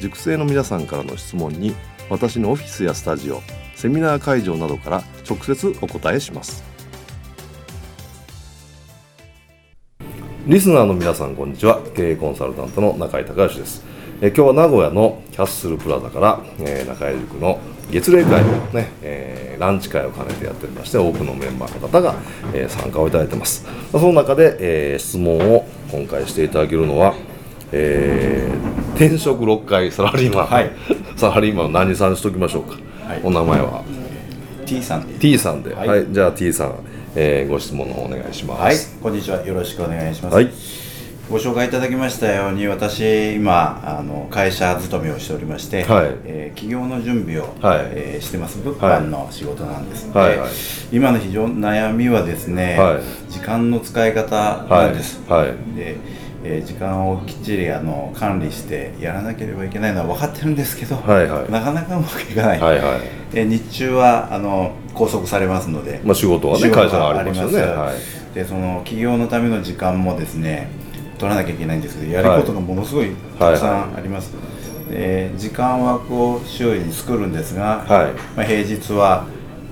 塾生の皆さんからの質問に私のオフィスやスタジオセミナー会場などから直接お答えします。リスナーの皆さんこんにちは。経営コンサルタントの中井隆義です。え今日は名古屋のキャッスルプラザから、えー、中井塾の月例会のね、えー、ランチ会を兼ねてやっておりまして多くのメンバーの方が、えー、参加をいただいてます。その中で、えー、質問を今回していただけるのはえー、転職6回サラリーマン、はい、サラリーマン何さんしときましょうか、はい、お名前は？T さんで。T さんで、はい、はい、じゃあ T さん、えー、ご質問をお願いします。はい。こんにちは。よろしくお願いします、はい、ご紹介いただきましたように私今あの会社勤めをしておりまして、はい。えー、企業の準備を、はい。えー、してます。物販の仕事なんです。ので、はい。はい、今の非常に悩みはですね、はい、時間の使い方なんです、はい。はい、でえー、時間をきっちりあの管理してやらなければいけないのは分かってるんですけど、はいはい、なかなかうまくいかない、はいはい、えー、日中はあの拘束されますので、まあ、仕事はね会社がありますよね、はい、でその企業のための時間もですね取らなきゃいけないんですけどやることがものすごいたくさんあります、はいはい、で時間枠を周囲に作るんですが、はい。まあ、平日は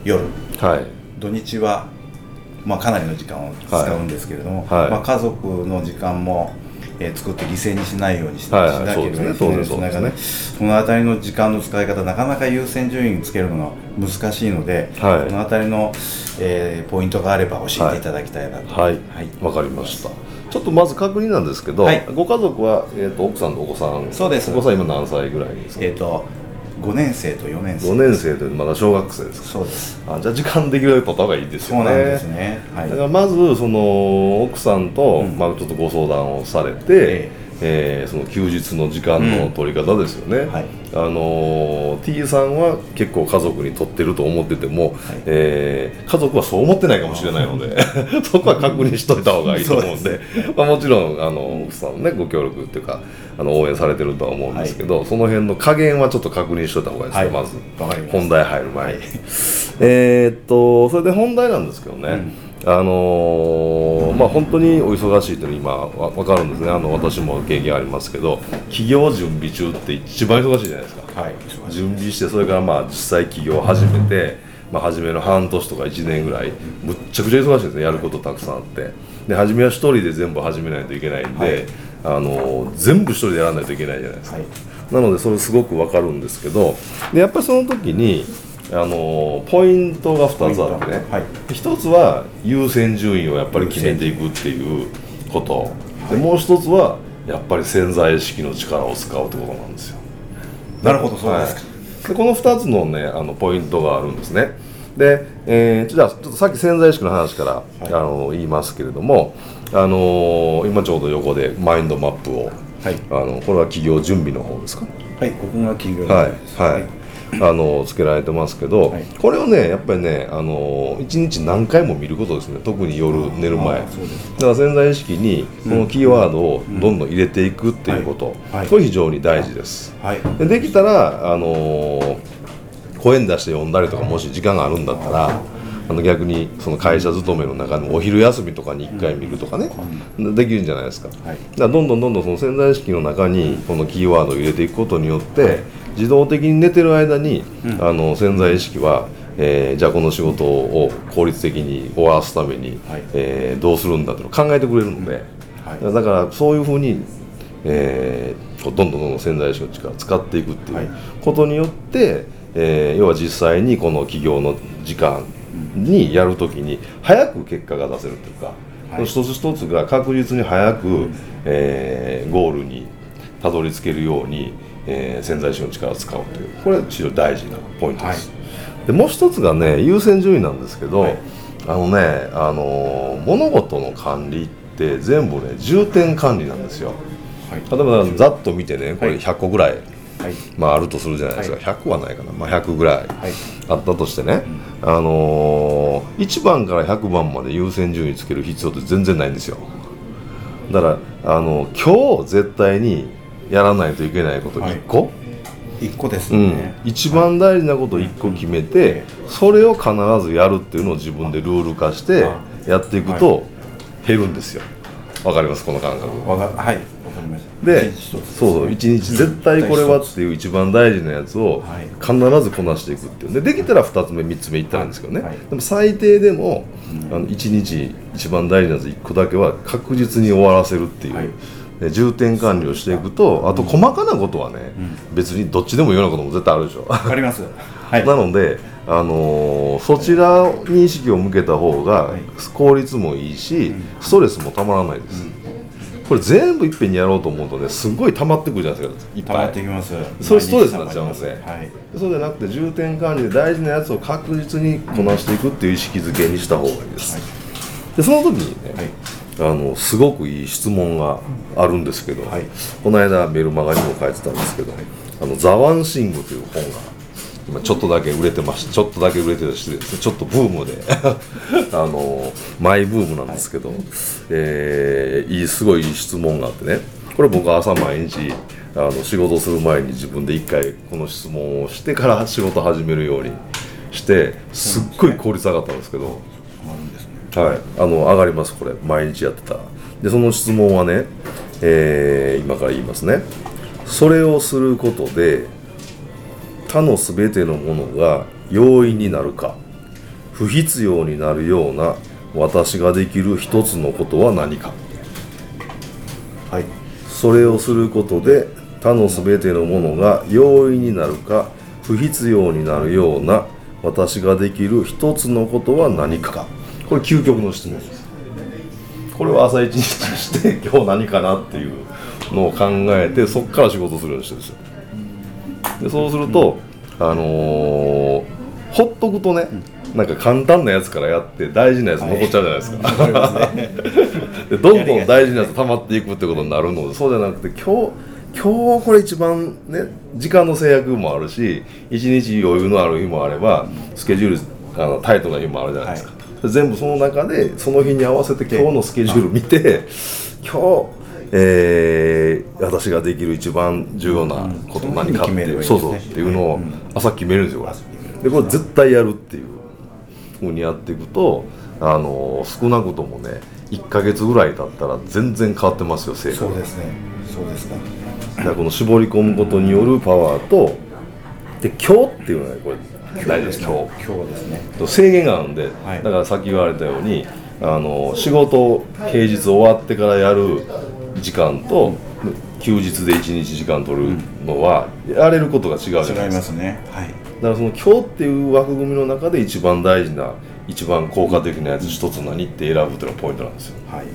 夜、はい、土日はまあ、かなりの時間を使うんですけれども、はい。はい、まあ、家族の時間もえー、作って犠牲にしないようにし,、はいはい、しなければいけないですね。その辺りの時間の使い方なかなか優先順位につけるのが難しいので、はい、その辺りの、えー、ポイントがあれば教えていただきたいなと。はい。わ、はい、かりました。ちょっとまず確認なんですけど、はい、ご家族は、えーと、奥さんとお子さんそうです。お子さん今何歳ぐらいですか？えっ、ー、と5年生と4年生。5年生とまだ小学生ですそうです。あじゃあ時間できるだけ取った方がいいですよね。そうなんですね、はい、だからまずその奥さんと、うん、まあ、ちょっとご相談をされて、えーえー、その休日の時間の取り方ですよね、うん。はい、あの T さんは結構家族にとってると思ってても、はい、えー、家族はそう思ってないかもしれないので そこは確認しといた方がいいと思うんで。まあ、もちろんあの奥さんねご協力っていうかあの応援されてるとは思うんですけど、はい、その辺の加減はちょっと確認しといた方がいいですね、まず。本題入る前に、えー、っとそれで本題なんですけどね、うんあのー、まあ、本当にお忙しいというのは今分かるんですね。あの私も経験ありますけど企業準備中って一番忙しいじゃないですか、はい、準備してそれからまあ実際起業を始めて、まあ、初めの半年とか1年ぐらいむっちゃくちゃ忙しいですね。やることたくさんあって。で初めは1人で全部始めないといけないんで、はい、あのー、全部1人でやらないといけないじゃないですか、はい、なのでそれすごく分かるんですけどでやっぱりその時にあのポイントが2つあってね、はい、1つは優先順位をやっぱり決めていくっていうこと、でもう1つはやっぱり潜在意識の力を使うってことなんですよ。なるほどそうですか、はい、でこの2つのねあのポイントがあるんですね。で、えー、じゃあちょっとさっき潜在意識の話から、はい、あの言いますけれども、あのー、今ちょうど横でマインドマップを、はい、あのこれは企業準備の方ですか？はいここが企業はい、はいあのつけられてますけど、はい、これをねやっぱりねあの1日何回も見ることですね。特に夜寝る前。だから潜在意識にこのキーワードをどんどん入れていくっていうこと、これ非常に大事です、はい、でできたらあの声に出して読んだりとかもし時間があるんだったらあの逆にその会社勤めの中のお昼休みとかに1回見るとかね、できるんじゃないですか,、はい、だからどんどんどんどんその潜在意識の中にこのキーワードを入れていくことによって自動的に寝てる間に、あの潜在意識はえー、じゃあこの仕事を効率的に終わらすために、はい、えー、どうするんだと考えてくれるので、はい、だからそういうふうに、えー、どんどんどんどん潜在意識の力を使っていくっていうことによって、えー、要は実際にこの企業の時間にやるときに早く結果が出せるというか、はい、一つ一つが確実に早く、うん、えー、ゴールにたどり着けるように、えー、潜在意識の力を使うというこれは非常に大事なポイントです、はい、でもう一つがね優先順位なんですけど、はい、あのね、あのー、物事の管理って全部ね重点管理なんですよ、はい、例えばざっと見てねこれ100個ぐらい、はい、まあ、あるとするじゃないですか、はい、100はないかな、まあ、100ぐらいあったとしてね、うん、あのー、1番から100番まで優先順位つける必要って全然ないんですよ。だからあの今日絶対にやらないといけないこと1個、1個ですね、うん、一番大事なことを1個決めて、それを必ずやるっていうのを自分でルール化してやっていくと減るんですよ。わかります？この感覚。はい。でそうそう。一日絶対これはっていう一番大事なやつを必ずこなしていくっていう。でできたら2つ目3つ目いったらいいんですけどね、でも最低でもあの1日一番大事なやつ1個だけは確実に終わらせるっていう、重点管理をしていくとあと細かなことはね、別にどっちでもいいようなことも絶対あるでしょ。わかります、はい、なのであのー、そちらに意識を向けた方が効率もいいし、ストレスもたまらないです、これ全部いっぺんにやろうと思うとねすごい溜まってくるじゃないですかいっぱい。溜まってきます。それストレスになっちゃうんですね、はい、そうじゃなくて重点管理で大事なやつを確実にこなしていくっていう意識づけにした方がいいです、はい、でその時にね、はい、あのすごくいい質問があるんですけど、この間メルマガにも書いてたんですけど「あのザ・ワンシング」という本が今ちょっとだけ売れてましちょっとだけ売れてるしちょっとブームで。あのマイブームなんですけど、はい、えー、いいすごい質問があってね。これ僕は朝毎日あの仕事する前に自分で一回この質問をしてから仕事始めるようにしてすっごい効率上がったんですけど、はい、あの上がりますこれ。毎日やってた。でその質問はね、えー、今から言いますね。それをすることで他の全てのものが容易になるか。不必要になるような私ができる一つのことは何か、はい、それをすることで他の全てのものが容易になるか。不必要になるような私ができる一つのことは何かこれ究極の質問です。これを朝一日して 今日何かなっていうのを考えてそこから仕事するようにしてるんですよ。でそうすると、あのー、ほっとくとね、なんか簡単なやつからやって大事なやつ残っちゃうじゃないですか、はい、でどんどん大事なやつ溜まっていくってことになるのでそうじゃなくて今日今日これ一番ね時間の制約もあるし一日余裕のある日もあればスケジュールあのタイトな日もあるじゃないですか、はい、全部その中でその日に合わせて今日のスケジュール見て今日えー、私ができる一番重要なこと何かっていう、うん、そうそうっていうのを朝決めるんですよ、でこれ絶対やるっていうふうにやっていくとあの少なくともね1か月ぐらい経ったら全然変わってますよ性格そうですね。そうですかだからこの絞り込むことによるパワーとで今日っていうのはこれ大事です今日今日ですね。制限があるんで、はい、だからさっき言われたようにあの仕事平日終わってからやる時間と、休日で1日時間取るのは、やれることが違うじゃないですか。ね、はい、だからその今日っていう枠組みの中で一番大事な一番効果的なやつ一つ何って選ぶっていうのがポイントなんですよ。はい、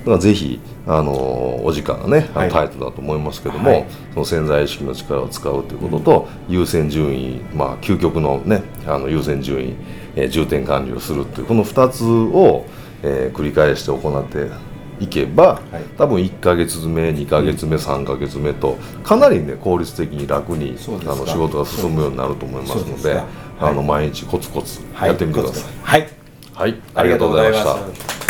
だからぜひあのお時間がね、はい、タイトだと思いますけども、はい、その潜在意識の力を使うということと、うん、優先順位、まあ、究極のねあの優先順位、えー、重点管理をするっていうこの2つを、えー、繰り返して行っていけば、はい、多分1か月目2か月目、うん、3か月目とかなりね効率的に楽にあの仕事が進むようになると思いますので、はい、あの毎日コツコツやってみてください。はい、はい、ありがとうございました。